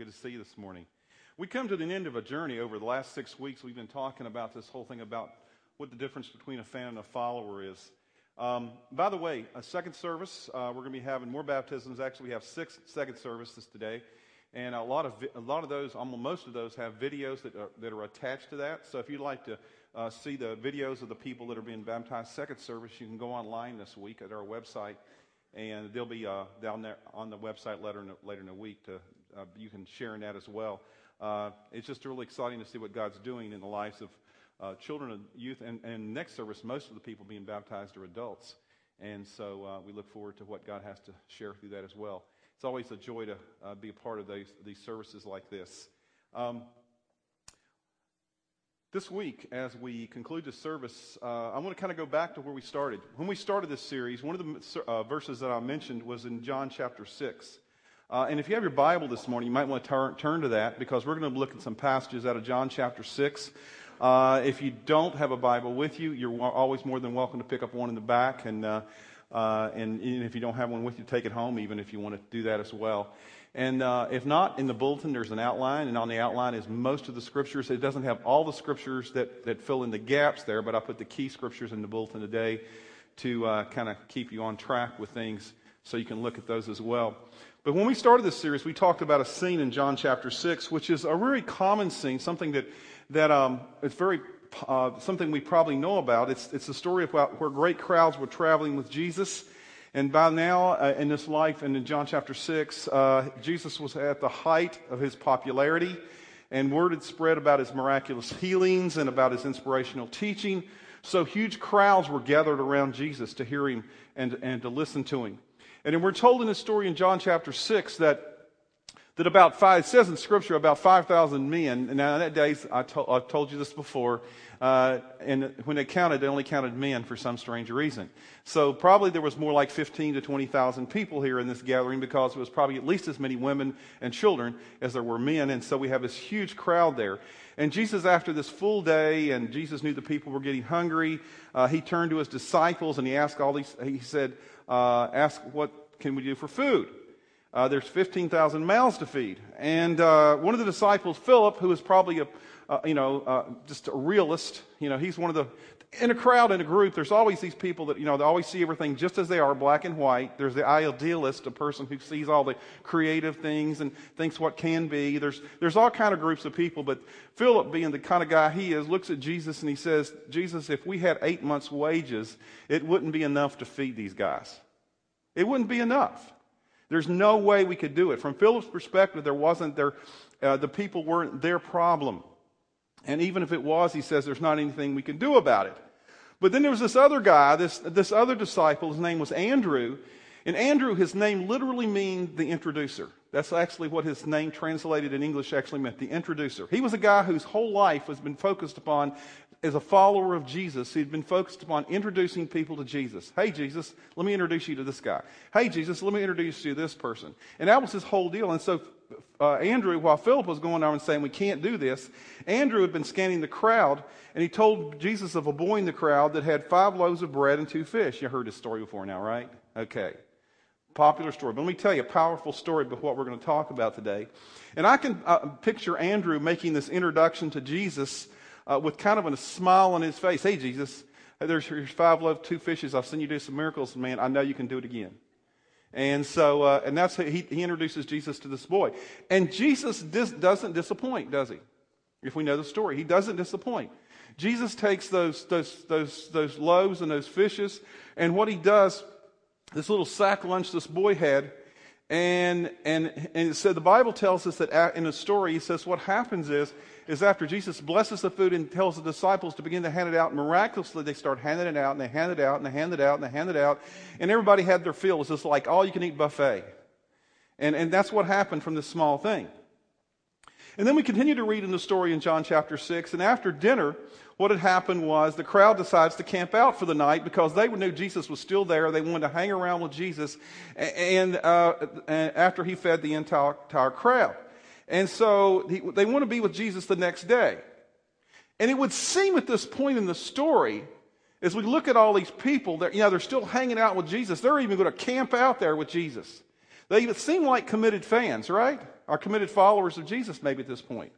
Good to see you this morning. We come to the end of a journey over the last six weeks. We've been talking about this whole thing about what the difference between a fan and a follower is. Um, by the way, a second service, uh, we're going to be having more baptisms. Actually, we have six second services today. And a lot of, a lot of those, almost most of those, have videos that are, that are attached to that. So if you'd like to uh, see the videos of the people that are being baptized second service, you can go online this week at our website. And they'll be uh, down there on the website later in, later in the week to uh, you can share in that as well. Uh, it's just really exciting to see what God's doing in the lives of uh, children and youth. And, and next service, most of the people being baptized are adults. And so uh, we look forward to what God has to share through that as well. It's always a joy to uh, be a part of these, these services like this. Um, this week, as we conclude the service, uh, I want to kind of go back to where we started. When we started this series, one of the verses that I mentioned was in John chapter 6. Uh, and if you have your Bible this morning, you might want to turn, turn to that because we're going to look at some passages out of John chapter 6. Uh, if you don't have a Bible with you, you're always more than welcome to pick up one in the back. And, uh, uh and, and, if you don't have one with you, take it home, even if you want to do that as well. And uh, if not, in the bulletin, there's an outline, and on the outline is most of the scriptures. It doesn't have all the scriptures that, that fill in the gaps there, but I put the key scriptures in the bulletin today to uh, kind of keep you on track with things so you can look at those as well. But when we started this series, we talked about a scene in John chapter 6, which is a very common scene, something that, that um, is very, uh, something we probably know about. It's, it's a story about where great crowds were traveling with Jesus. And by now, uh, in this life, and in John chapter 6, uh, Jesus was at the height of his popularity, and word had spread about his miraculous healings and about his inspirational teaching. So huge crowds were gathered around Jesus to hear him and, and to listen to him. And then we're told in the story in John chapter 6 that, that about five, it says in Scripture, about 5,000 men, and now in that days, I to, I've told you this before, uh, and when they counted, they only counted men for some strange reason. So probably there was more like 15 to 20,000 people here in this gathering because it was probably at least as many women and children as there were men. And so we have this huge crowd there. And Jesus, after this full day, and Jesus knew the people were getting hungry, uh, he turned to his disciples and he asked all these, he said, uh, ask what can we do for food. Uh, there's 15,000 mouths to feed. And uh, one of the disciples, Philip, who is probably a, uh, you know, uh, just a realist, you know, he's one of the, in a crowd, in a group, there's always these people that, you know, they always see everything just as they are, black and white. There's the idealist, a person who sees all the creative things and thinks what can be. There's, there's all kind of groups of people, but Philip, being the kind of guy he is, looks at Jesus and he says, Jesus, if we had eight months' wages, it wouldn't be enough to feed these guys. It wouldn't be enough. There's no way we could do it. From Philip's perspective, there wasn't their, uh, the people weren't their problem. And even if it was, he says there's not anything we can do about it. But then there was this other guy, this, this other disciple, his name was Andrew. And Andrew, his name literally means the introducer. That's actually what his name translated in English actually meant, the introducer. He was a guy whose whole life has been focused upon, as a follower of Jesus, he'd been focused upon introducing people to Jesus. Hey, Jesus, let me introduce you to this guy. Hey, Jesus, let me introduce you to this person. And that was his whole deal. And so uh, Andrew, while Philip was going and saying, We can't do this, Andrew had been scanning the crowd, and he told Jesus of a boy in the crowd that had five loaves of bread and two fish. You heard this story before now, right? Okay. Popular story. But let me tell you a powerful story about what we're going to talk about today. And I can uh, picture Andrew making this introduction to Jesus uh, with kind of a smile on his face. Hey, Jesus, there's, there's five loaves, two fishes. I've seen you do some miracles, man. I know you can do it again. And so, uh, and that's he, he introduces Jesus to this boy. And Jesus dis- doesn't disappoint, does he? If we know the story, he doesn't disappoint. Jesus takes those, those, those, those loaves and those fishes, and what he does, this little sack lunch this boy had, and, and, and so the Bible tells us that in the story, he says what happens is is after Jesus blesses the food and tells the disciples to begin to hand it out, miraculously they start handing it out and they hand it out and they hand it out and they hand it out. And everybody had their fill. It's just like all you can eat buffet. And, and that's what happened from this small thing. And then we continue to read in the story in John chapter 6. And after dinner, what had happened was the crowd decides to camp out for the night because they knew Jesus was still there. They wanted to hang around with Jesus and, uh, and after he fed the entire, entire crowd. And so he, they want to be with Jesus the next day. And it would seem at this point in the story, as we look at all these people, that you know, they're still hanging out with Jesus. They're even going to camp out there with Jesus. They even seem like committed fans, right? Are committed followers of Jesus maybe at this point.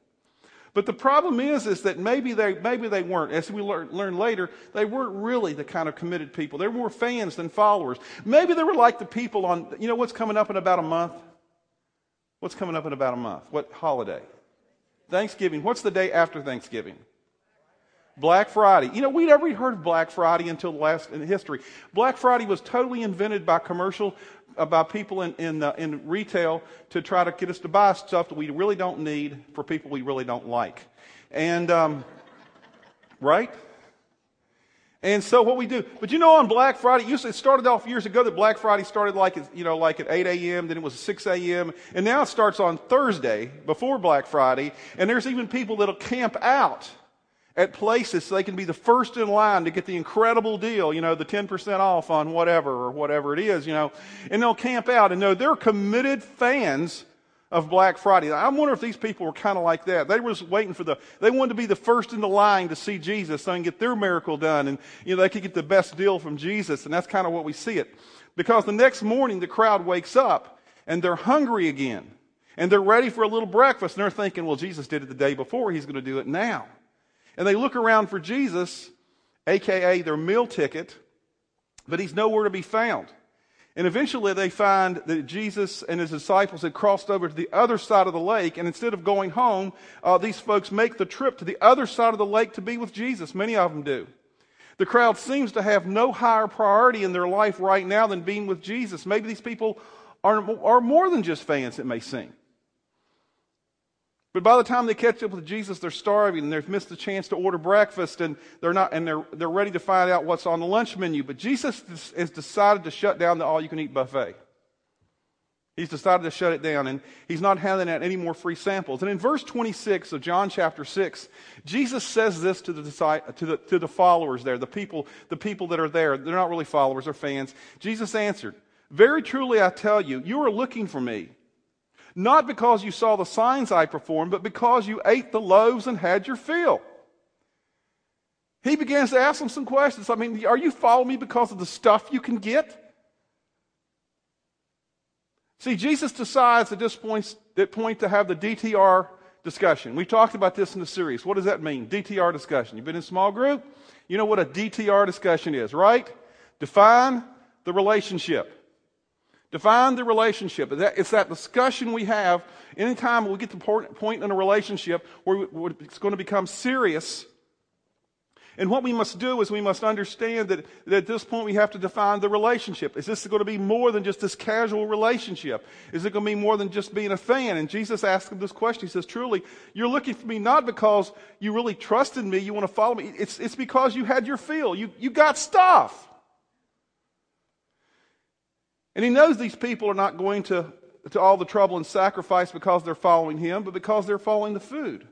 But the problem is, is that maybe they, maybe they weren't. As we learn, learn later, they weren't really the kind of committed people. They were more fans than followers. Maybe they were like the people on, you know what's coming up in about a month? What's coming up in about a month? What holiday? Thanksgiving. What's the day after Thanksgiving? Black Friday. You know, we'd never heard of Black Friday until last in history. Black Friday was totally invented by commercial, by people in in, uh, in retail to try to get us to buy stuff that we really don't need for people we really don't like, and um, right. And so what we do, but you know, on Black Friday, used it started off years ago that Black Friday started like you know like at 8 a.m. Then it was 6 a.m. And now it starts on Thursday before Black Friday. And there's even people that'll camp out at places so they can be the first in line to get the incredible deal, you know, the 10% off on whatever or whatever it is, you know, and they'll camp out and know they're committed fans of Black Friday. I wonder if these people were kind of like that. They were waiting for the, they wanted to be the first in the line to see Jesus so they can get their miracle done and, you know, they could get the best deal from Jesus. And that's kind of what we see it. Because the next morning the crowd wakes up and they're hungry again and they're ready for a little breakfast and they're thinking, well, Jesus did it the day before. He's going to do it now. And they look around for Jesus, aka their meal ticket, but he's nowhere to be found. And eventually they find that Jesus and his disciples had crossed over to the other side of the lake. And instead of going home, uh, these folks make the trip to the other side of the lake to be with Jesus. Many of them do. The crowd seems to have no higher priority in their life right now than being with Jesus. Maybe these people are, are more than just fans, it may seem. But by the time they catch up with Jesus, they're starving and they've missed the chance to order breakfast and they're not, and they're, they're ready to find out what's on the lunch menu. But Jesus has decided to shut down the all you can eat buffet. He's decided to shut it down and he's not handing out any more free samples. And in verse 26 of John chapter 6, Jesus says this to the, to the, to the followers there, the people, the people that are there. They're not really followers, they're fans. Jesus answered, Very truly I tell you, you are looking for me not because you saw the signs I performed, but because you ate the loaves and had your fill. He begins to ask them some questions. I mean, are you following me because of the stuff you can get? See, Jesus decides at this point, point to have the DTR discussion. We talked about this in the series. What does that mean? DTR discussion. You've been in small group? You know what a DTR discussion is, right? Define the relationship. Define the relationship. It's that discussion we have anytime we get to the point in a relationship where it's going to become serious. And what we must do is we must understand that, that, at this point we have to define the relationship. Is this going to be more than just this casual relationship? Is it going to be more than just being a fan? And Jesus asked him this question. He says, Truly, you're looking for me not because you really trusted me, you want to follow me. It's, it's because you had your fill. You, you got stuff. And he knows these people are not going to, to all the trouble and sacrifice because they're following him, but because they're following the food.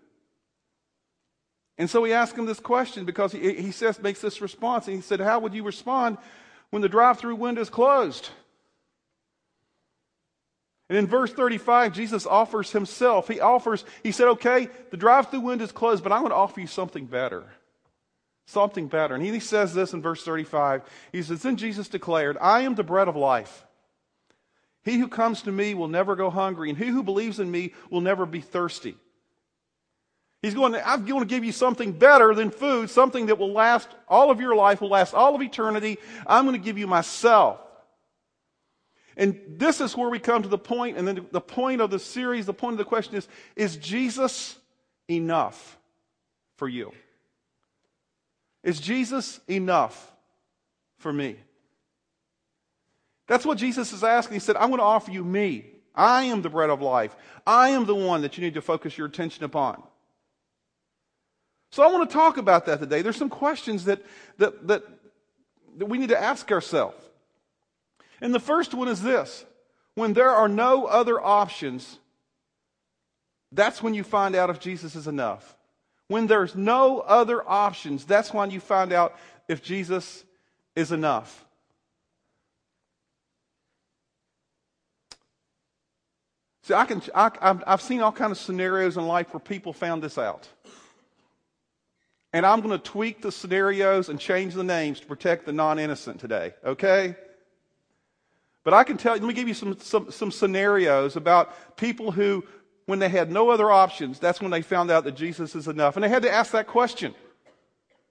And so he asked him this question because he, he says, makes this response. And he said, How would you respond when the drive through window is closed? And in verse 35, Jesus offers himself. He offers, he said, Okay, the drive through window is closed, but I'm going to offer you something better. Something better. And he says this in verse 35. He says, Then Jesus declared, I am the bread of life. He who comes to me will never go hungry, and he who believes in me will never be thirsty. He's going, I'm going to give you something better than food, something that will last all of your life, will last all of eternity. I'm going to give you myself. And this is where we come to the point, and then the point of the series, the point of the question is Is Jesus enough for you? Is Jesus enough for me? That's what Jesus is asking. He said, I'm going to offer you me. I am the bread of life. I am the one that you need to focus your attention upon. So I want to talk about that today. There's some questions that, that, that, that we need to ask ourselves. And the first one is this when there are no other options, that's when you find out if Jesus is enough. When there's no other options, that's when you find out if Jesus is enough. See, I can, I, I've seen all kinds of scenarios in life where people found this out. And I'm going to tweak the scenarios and change the names to protect the non innocent today, okay? But I can tell you, let me give you some, some, some scenarios about people who when they had no other options, that's when they found out that Jesus is enough. And they had to ask that question.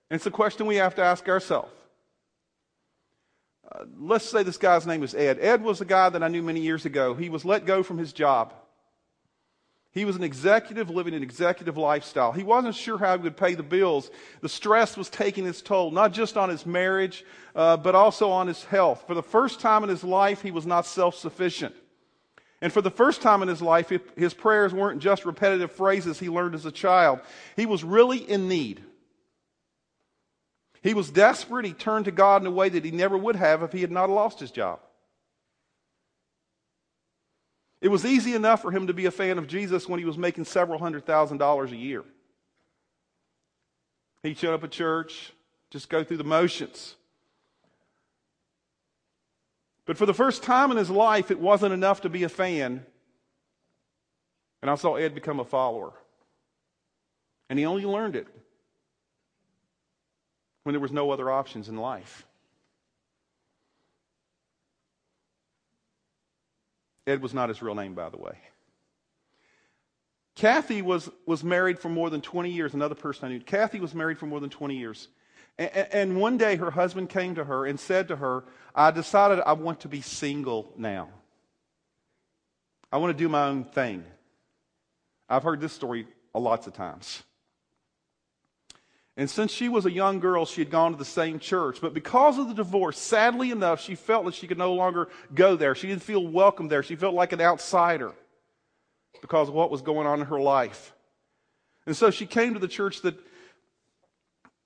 And it's a question we have to ask ourselves. Let's say this guy's name is Ed. Ed was a guy that I knew many years ago. He was let go from his job. He was an executive living an executive lifestyle. He wasn't sure how he would pay the bills. The stress was taking its toll, not just on his marriage, uh, but also on his health. For the first time in his life, he was not self sufficient. And for the first time in his life, his prayers weren't just repetitive phrases he learned as a child. He was really in need. He was desperate. He turned to God in a way that he never would have if he had not lost his job. It was easy enough for him to be a fan of Jesus when he was making several hundred thousand dollars a year. He'd show up at church, just go through the motions. But for the first time in his life, it wasn't enough to be a fan. And I saw Ed become a follower. And he only learned it when there was no other options in life. Ed was not his real name, by the way. Kathy was, was married for more than 20 years, another person I knew. Kathy was married for more than 20 years. And, and one day her husband came to her and said to her, I decided I want to be single now. I want to do my own thing. I've heard this story lots of times. And since she was a young girl, she had gone to the same church. But because of the divorce, sadly enough, she felt that she could no longer go there. She didn't feel welcome there. She felt like an outsider because of what was going on in her life. And so she came to the church that,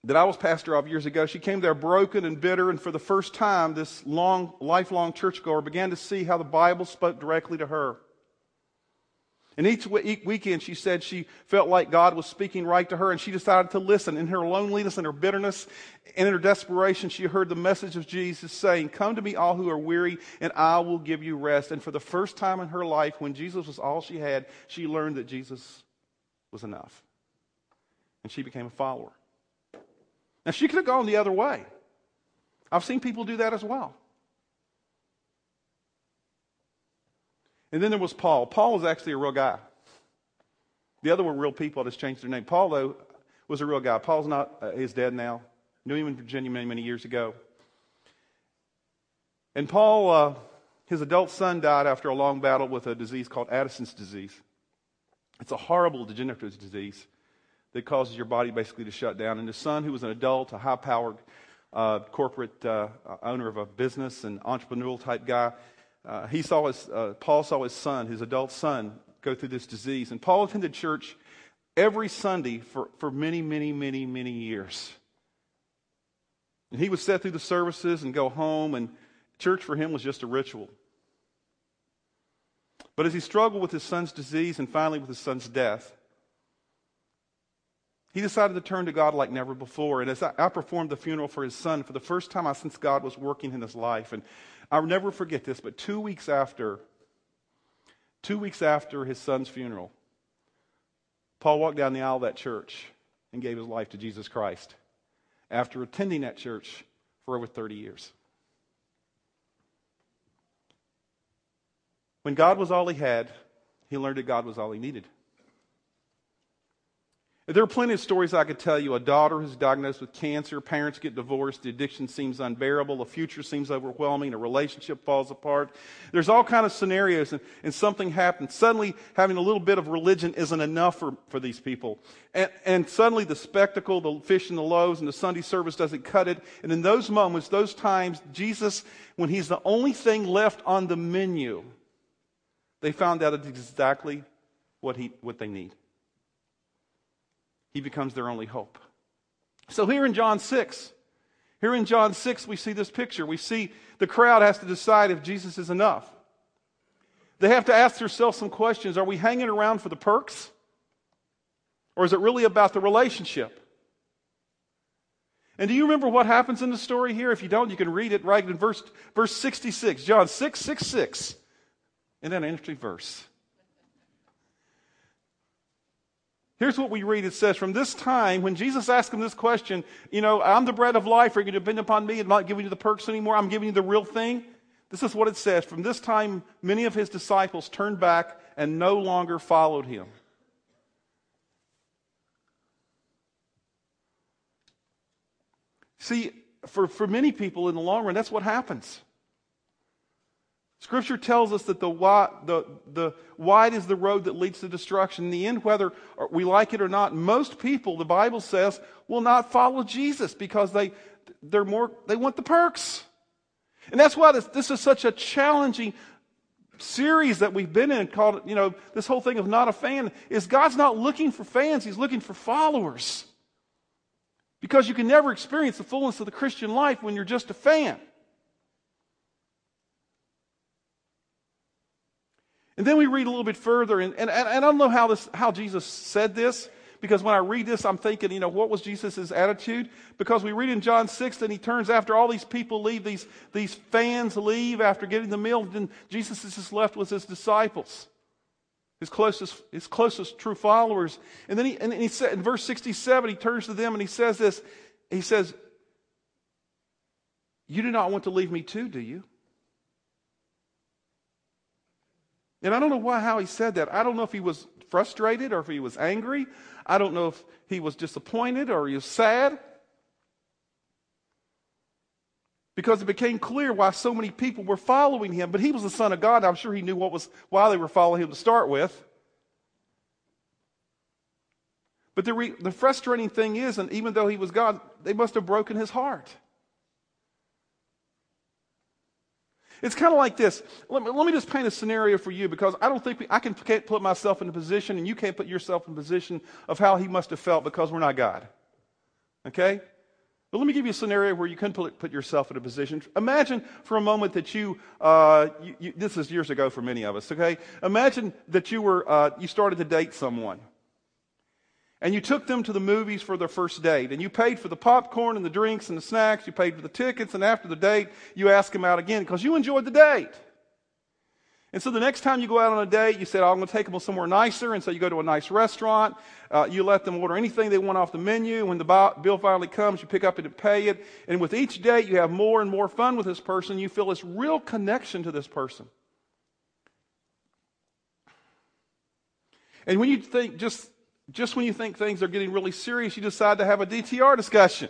that I was pastor of years ago. She came there broken and bitter. And for the first time, this long, lifelong churchgoer began to see how the Bible spoke directly to her. And each weekend, she said she felt like God was speaking right to her, and she decided to listen. In her loneliness and her bitterness and in her desperation, she heard the message of Jesus saying, Come to me, all who are weary, and I will give you rest. And for the first time in her life, when Jesus was all she had, she learned that Jesus was enough. And she became a follower. Now, she could have gone the other way. I've seen people do that as well. And then there was Paul. Paul was actually a real guy. The other were real people. I just changed their name. Paul, though, was a real guy. Paul's not, uh, he's dead now. Knew him in Virginia many, many years ago. And Paul, uh, his adult son died after a long battle with a disease called Addison's disease. It's a horrible degenerative disease that causes your body basically to shut down. And his son, who was an adult, a high powered uh, corporate uh, owner of a business and entrepreneurial type guy, uh, he saw his, uh, Paul saw his son, his adult son, go through this disease. And Paul attended church every Sunday for, for many, many, many, many years. And he would sit through the services and go home, and church for him was just a ritual. But as he struggled with his son's disease and finally with his son's death, he decided to turn to God like never before. And as I, I performed the funeral for his son, for the first time I sensed God was working in his life. And I'll never forget this, but two weeks after, two weeks after his son's funeral, Paul walked down the aisle of that church and gave his life to Jesus Christ after attending that church for over 30 years. When God was all he had, he learned that God was all he needed. There are plenty of stories I could tell you. A daughter who's diagnosed with cancer, parents get divorced, the addiction seems unbearable, the future seems overwhelming, a relationship falls apart. There's all kind of scenarios, and, and something happens. Suddenly, having a little bit of religion isn't enough for, for these people. And, and suddenly, the spectacle, the fish and the loaves, and the Sunday service doesn't cut it. And in those moments, those times, Jesus, when He's the only thing left on the menu, they found out exactly what, he, what they need he becomes their only hope. So here in John 6, here in John 6, we see this picture. We see the crowd has to decide if Jesus is enough. They have to ask themselves some questions. Are we hanging around for the perks? Or is it really about the relationship? And do you remember what happens in the story here? If you don't, you can read it right in verse, verse 66. John 6, 6, 6. Isn't an interesting verse? Here's what we read. It says, From this time, when Jesus asked him this question, you know, I'm the bread of life. Are you going to depend upon me I'm not giving you the perks anymore? I'm giving you the real thing. This is what it says. From this time, many of his disciples turned back and no longer followed him. See, for, for many people in the long run, that's what happens. Scripture tells us that the wide, the, the wide is the road that leads to destruction. In the end, whether we like it or not, most people, the Bible says, will not follow Jesus because they, they're more, they want the perks. And that's why this, this is such a challenging series that we've been in called, you know, this whole thing of not a fan is God's not looking for fans, He's looking for followers. Because you can never experience the fullness of the Christian life when you're just a fan. And then we read a little bit further, and, and, and I don't know how, this, how Jesus said this, because when I read this, I'm thinking, you know, what was Jesus' attitude? Because we read in John 6 that he turns after all these people leave, these, these fans leave after getting the meal, then Jesus is just left with his disciples, his closest, his closest true followers. And then he, and he said, in verse 67, he turns to them and he says this, he says, You do not want to leave me too, do you? And I don't know why, how he said that. I don't know if he was frustrated or if he was angry. I don't know if he was disappointed or he was sad. Because it became clear why so many people were following him. But he was the Son of God. I'm sure he knew what was why they were following him to start with. But the, re, the frustrating thing is, and even though he was God, they must have broken his heart. It's kind of like this. Let me, let me, just paint a scenario for you because I don't think we, I can, can't put myself in a position and you can't put yourself in a position of how he must have felt because we're not God. Okay? But let me give you a scenario where you can put, put yourself in a position. Imagine for a moment that you, uh, you, you, this is years ago for many of us, okay? Imagine that you were, uh, you started to date someone and you took them to the movies for their first date, and you paid for the popcorn and the drinks and the snacks, you paid for the tickets, and after the date, you ask them out again because you enjoyed the date. And so the next time you go out on a date, you said, oh, I'm going to take them somewhere nicer. And so you go to a nice restaurant. Uh, you let them order anything they want off the menu. When the bill finally comes, you pick up it and pay it. And with each date, you have more and more fun with this person. You feel this real connection to this person. And when you think just just when you think things are getting really serious, you decide to have a DTR discussion.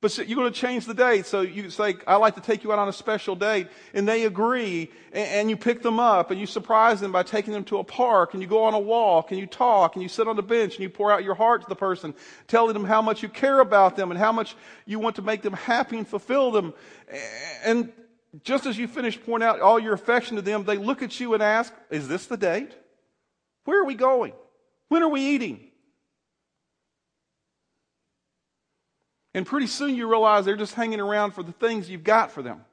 But you're going to change the date. So you say, I like to take you out on a special date. And they agree. And, you pick them up and you surprise them by taking them to a park and you go on a walk and you talk and you sit on the bench and you pour out your heart to the person, telling them how much you care about them and how much you want to make them happy and fulfill them. And just as you finish pouring out all your affection to them, they look at you and ask, is this the date? Where are we going? When are we eating? And pretty soon you realize they're just hanging around for the things you've got for them.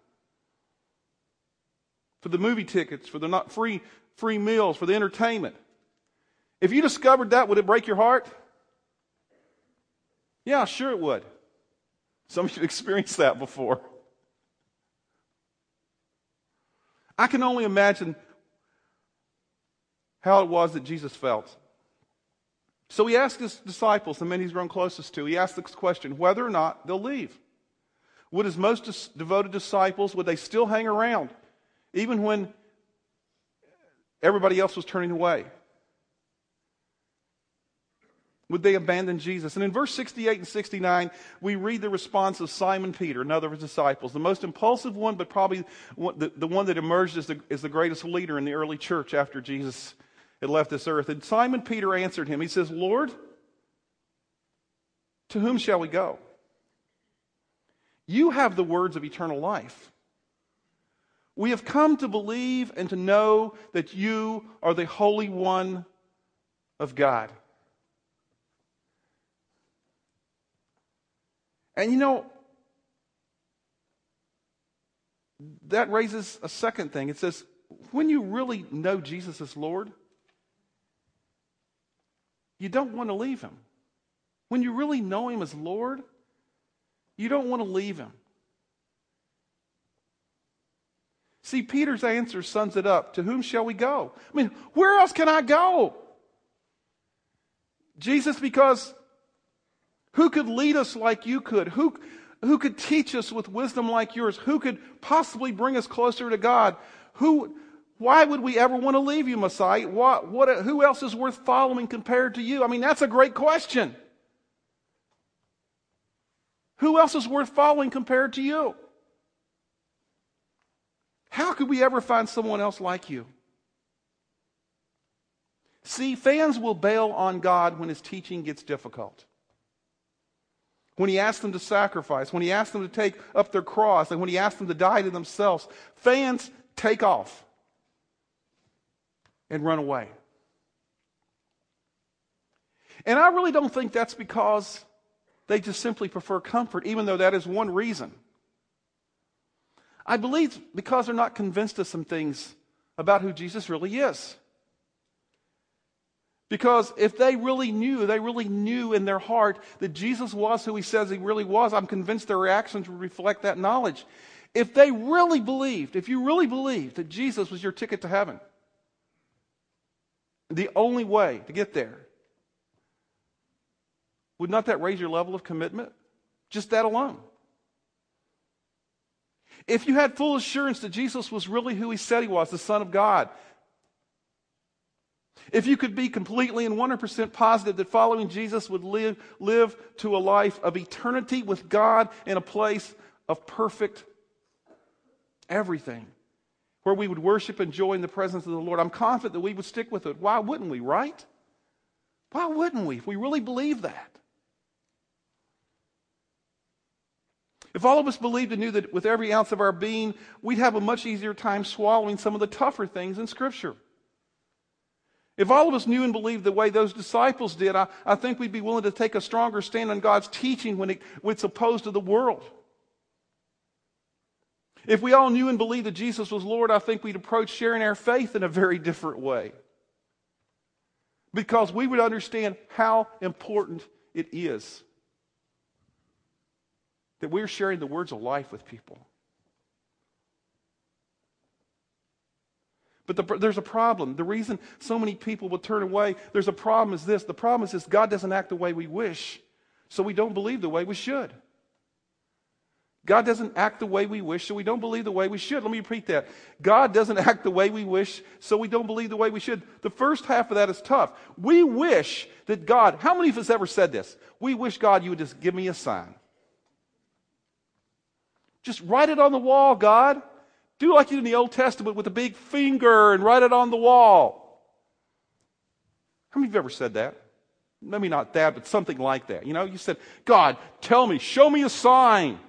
For the movie tickets, for the not free, free meals, for the entertainment. If you discovered that, would it break your heart? Yeah, sure it would. Some of you have experienced that before. I can only imagine how it was that Jesus felt. So he asked his disciples, the men he's grown closest to, he asked this question whether or not they'll leave. Would his most devoted disciples, would they still hang around even when everybody else was turning away? Would they abandon Jesus? And in verse 68 and 69, we read the response of Simon Peter, another of his disciples, the most impulsive one, but probably the, the one that emerged as the, as the greatest leader in the early church after Jesus had left this earth. And Simon Peter answered him. He says, Lord, to whom shall we go? You have the words of eternal life. We have come to believe and to know that you are the Holy One of God. And you know, that raises a second thing. It says, when you really know Jesus as Lord, you don't want to leave him. When you really know him as Lord, you don't want to leave him. See, Peter's answer sums it up. To whom shall we go? I mean, where else can I go? Jesus, because who could lead us like you could? Who, who could teach us with wisdom like yours? Who could possibly bring us closer to God? Who, Why would we ever want to leave you, Messiah? What, what, who else is worth following compared to you? I mean, that's a great question. Who else is worth following compared to you? How could we ever find someone else like you? See, fans will bail on God when his teaching gets difficult. When he asks them to sacrifice, when he asks them to take up their cross, and when he asks them to die to themselves, fans take off and run away. And I really don't think that's because they just simply prefer comfort, even though that is one reason. I believe because they're not convinced of some things about who Jesus really is. Because if they really knew, they really knew in their heart that Jesus was who he says he really was, I'm convinced their reactions would reflect that knowledge. If they really believed, if you really believed that Jesus was your ticket to heaven, the only way to get there, would not that raise your level of commitment? Just that alone. If you had full assurance that Jesus was really who he said he was, the Son of God, if you could be completely and 100% positive that following Jesus would live, live to a life of eternity with God in a place of perfect everything, where we would worship and joy in the presence of the Lord, I'm confident that we would stick with it. Why wouldn't we, right? Why wouldn't we if we really believe that? If all of us believed and knew that with every ounce of our being, we'd have a much easier time swallowing some of the tougher things in Scripture. If all of us knew and believed the way those disciples did, I, I think we'd be willing to take a stronger stand on God's teaching when, it, when it's opposed to the world. If we all knew and believed that Jesus was Lord, I think we'd approach sharing our faith in a very different way. Because we would understand how important it is that we're sharing the words of life with people. But the, there's a problem. The reason so many people will turn away, there's a problem is this. The problem is this God doesn't act the way we wish, so we don't believe the way we should. God doesn't act the way we wish, so we don't believe the way we should. Let me repeat that. God doesn't act the way we wish, so we don't believe the way we should. The first half of that is tough. We wish that God, how many of us ever said this? We wish God you would just give me a sign. Just write it on the wall, God. Do like you did in the Old Testament with a big finger and write it on the wall. How many of you ever said that? Maybe not that, but something like that. You know, you said, God, tell me, show me a sign.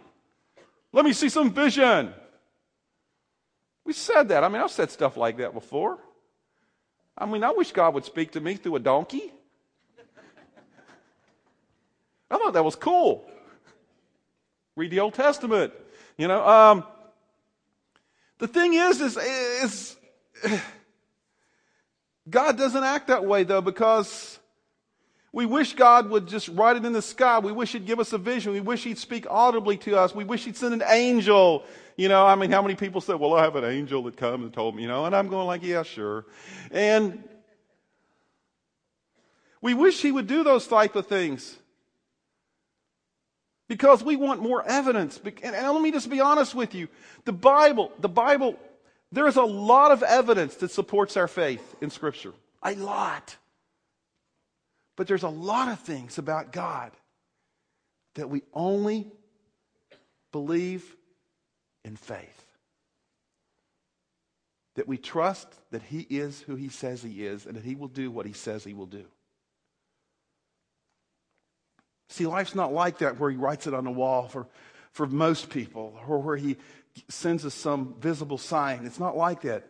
Let me see some vision. We said that. I mean, I've said stuff like that before. I mean, I wish God would speak to me through a donkey. I thought that was cool. Read the Old Testament. You know, um, the thing is, is, is God doesn't act that way though because we wish God would just write it in the sky. We wish He'd give us a vision. We wish He'd speak audibly to us. We wish He'd send an angel. You know, I mean, how many people said, well, I have an angel that comes and told me, you know, and I'm going like, yeah, sure. And we wish He would do those type of things because we want more evidence. And let me just be honest with you. The Bible, the Bible, there's a lot of evidence that supports our faith in Scripture. A lot. But there's a lot of things about God that we only believe in faith. That we trust that He is who He says He is and that He will do what He says He will do. See, life's not like that where he writes it on the wall for, for most people or where he sends us some visible sign. It's not like that.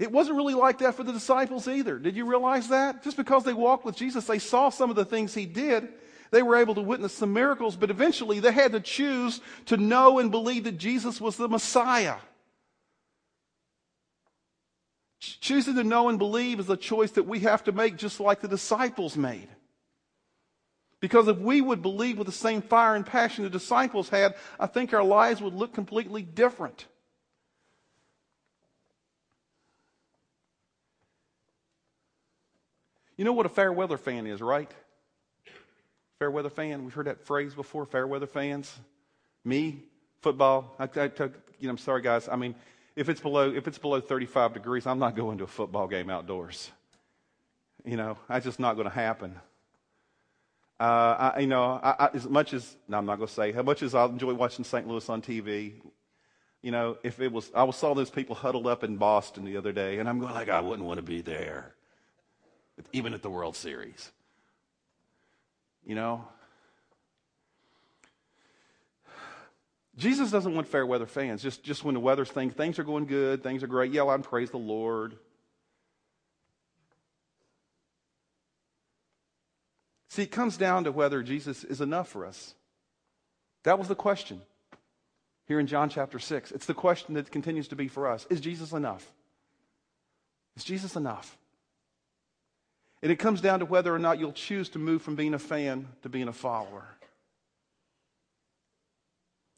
It wasn't really like that for the disciples either. Did you realize that? Just because they walked with Jesus, they saw some of the things he did. They were able to witness some miracles, but eventually they had to choose to know and believe that Jesus was the Messiah. Choosing to know and believe is a choice that we have to make just like the disciples made. Because if we would believe with the same fire and passion the disciples had, I think our lives would look completely different. You know what a fair weather fan is, right? Fair weather fan. We've heard that phrase before. Fair weather fans. Me, football. I, I, you know, I'm sorry, guys. I mean, if it's below if it's below 35 degrees, I'm not going to a football game outdoors. You know, that's just not going to happen. Uh, I, you know, I, I, as much as no, I'm not going to say how much as I enjoy watching St. Louis on TV. You know, if it was, I saw those people huddled up in Boston the other day, and I'm going like, I wouldn't want to be there, even at the World Series. You know, Jesus doesn't want fair weather fans. Just, just when the weather's thing, things are going good, things are great, yell out and praise the Lord. See, it comes down to whether Jesus is enough for us. That was the question here in John chapter 6. It's the question that continues to be for us Is Jesus enough? Is Jesus enough? And it comes down to whether or not you'll choose to move from being a fan to being a follower.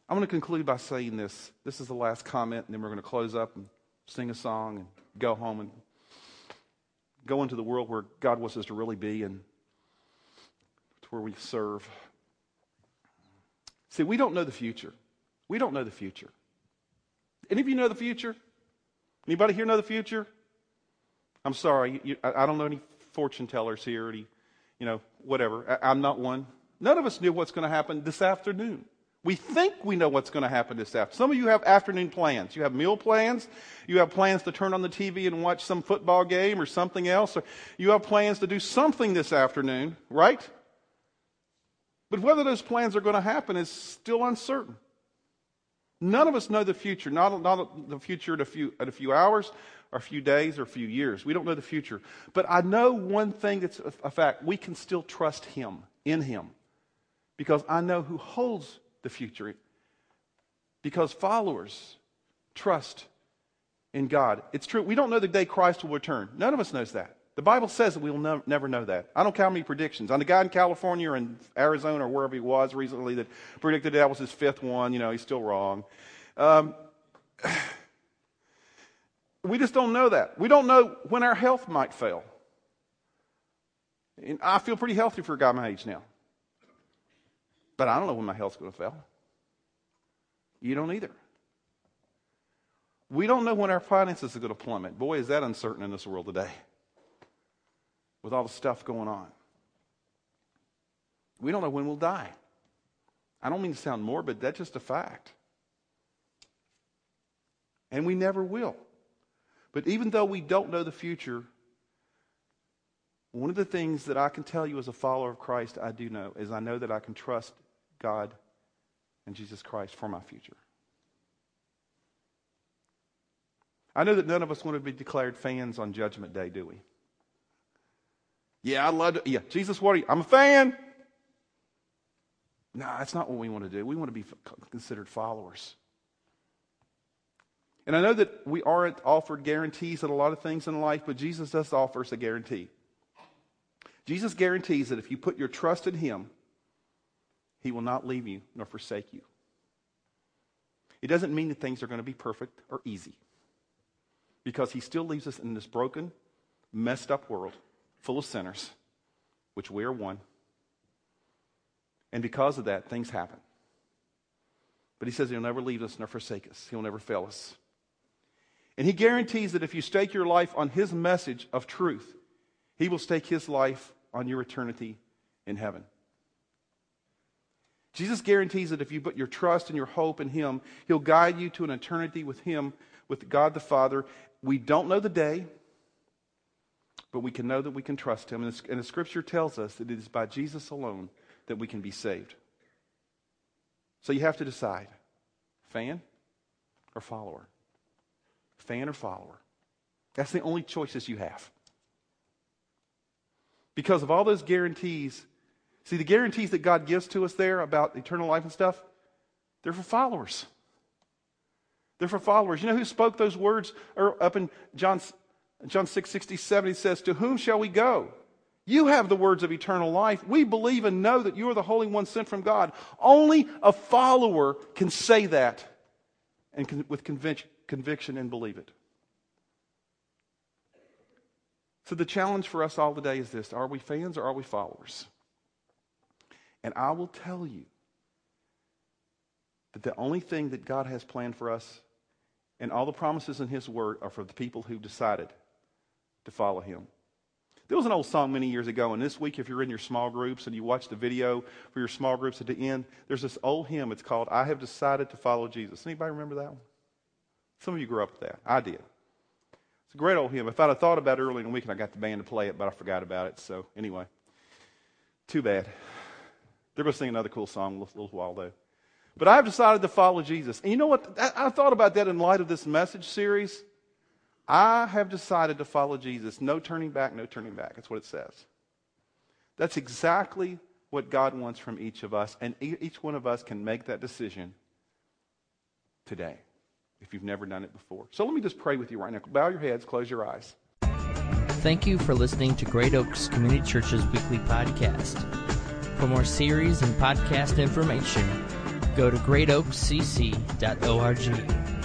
I'm going to conclude by saying this. This is the last comment, and then we're going to close up and sing a song and go home and go into the world where God wants us to really be and to where we serve. See, we don't know the future. We don't know the future. Any of you know the future? Anybody here know the future? I'm sorry, you, I, I don't know any fortune tellers here, any, you know, whatever. I, I'm not one. None of us knew what's going to happen this afternoon. We think we know what's going to happen this afternoon. Some of you have afternoon plans. You have meal plans. You have plans to turn on the TV and watch some football game or something else. Or you have plans to do something this afternoon, right? But whether those plans are going to happen is still uncertain. None of us know the future, not, not the future in a, few, in a few hours or a few days or a few years. We don't know the future. But I know one thing that's a fact we can still trust Him, in Him, because I know who holds the future. Because followers trust in God. It's true. We don't know the day Christ will return. None of us knows that. The Bible says that we will no, never know that. I don't count how many predictions. On the guy in California or in Arizona or wherever he was recently that predicted that was his fifth one. You know, he's still wrong. Um, we just don't know that. We don't know when our health might fail. And I feel pretty healthy for a guy my age now. But I don't know when my health's going to fail. You don't either. We don't know when our finances are going to plummet. Boy, is that uncertain in this world today with all the stuff going on. We don't know when we'll die. I don't mean to sound morbid, that's just a fact. And we never will. But even though we don't know the future, one of the things that I can tell you as a follower of Christ, I do know, is I know that I can trust God and Jesus Christ for my future. I know that none of us want to be declared fans on Judgment Day, do we? Yeah, I love to. Yeah, Jesus, what are you? I'm a fan. No, that's not what we want to do. We want to be considered followers. And I know that we aren't offered guarantees on a lot of things in life, but Jesus does offer us a guarantee. Jesus guarantees that if you put your trust in Him, he will not leave you nor forsake you. It doesn't mean that things are going to be perfect or easy because He still leaves us in this broken, messed up world full of sinners, which we are one. And because of that, things happen. But He says He'll never leave us nor forsake us, He'll never fail us. And He guarantees that if you stake your life on His message of truth, He will stake His life on your eternity in heaven. Jesus guarantees that if you put your trust and your hope in Him, He'll guide you to an eternity with Him, with God the Father. We don't know the day, but we can know that we can trust Him. And the, and the Scripture tells us that it is by Jesus alone that we can be saved. So you have to decide fan or follower? Fan or follower? That's the only choices you have. Because of all those guarantees See, the guarantees that God gives to us there about eternal life and stuff, they're for followers. They're for followers. You know who spoke those words er, up in John, John 6 67? He says, To whom shall we go? You have the words of eternal life. We believe and know that you are the Holy One sent from God. Only a follower can say that and con- with convic- conviction and believe it. So the challenge for us all today is this Are we fans or are we followers? And I will tell you that the only thing that God has planned for us And all the promises in His Word are for the people who decided to follow Him. There was an old song many years ago, and this week, if you're in your small groups and you watch the video for your small groups at the end, there's this old hymn. It's called I Have Decided to Follow Jesus. Anybody remember that one? Some of you grew up with that. I did. It's a great old hymn. If I'd have thought about it early in the week, and I got the band to play it, but I forgot about it. So, anyway, too bad. They're going to sing another cool song a little, while, though. But I've decided to follow Jesus. And you know what? I thought about that in light of this message series. I have decided to follow Jesus. No turning back, no turning back. That's what it says. That's exactly what God wants from each of us, and each one of us can make that decision today if you've never done it before. So let me just pray with you right now. Bow your heads, close your eyes. Thank you for listening to Great Oaks Community Church's weekly podcast. For more series and podcast information, go to greatoakscc.org.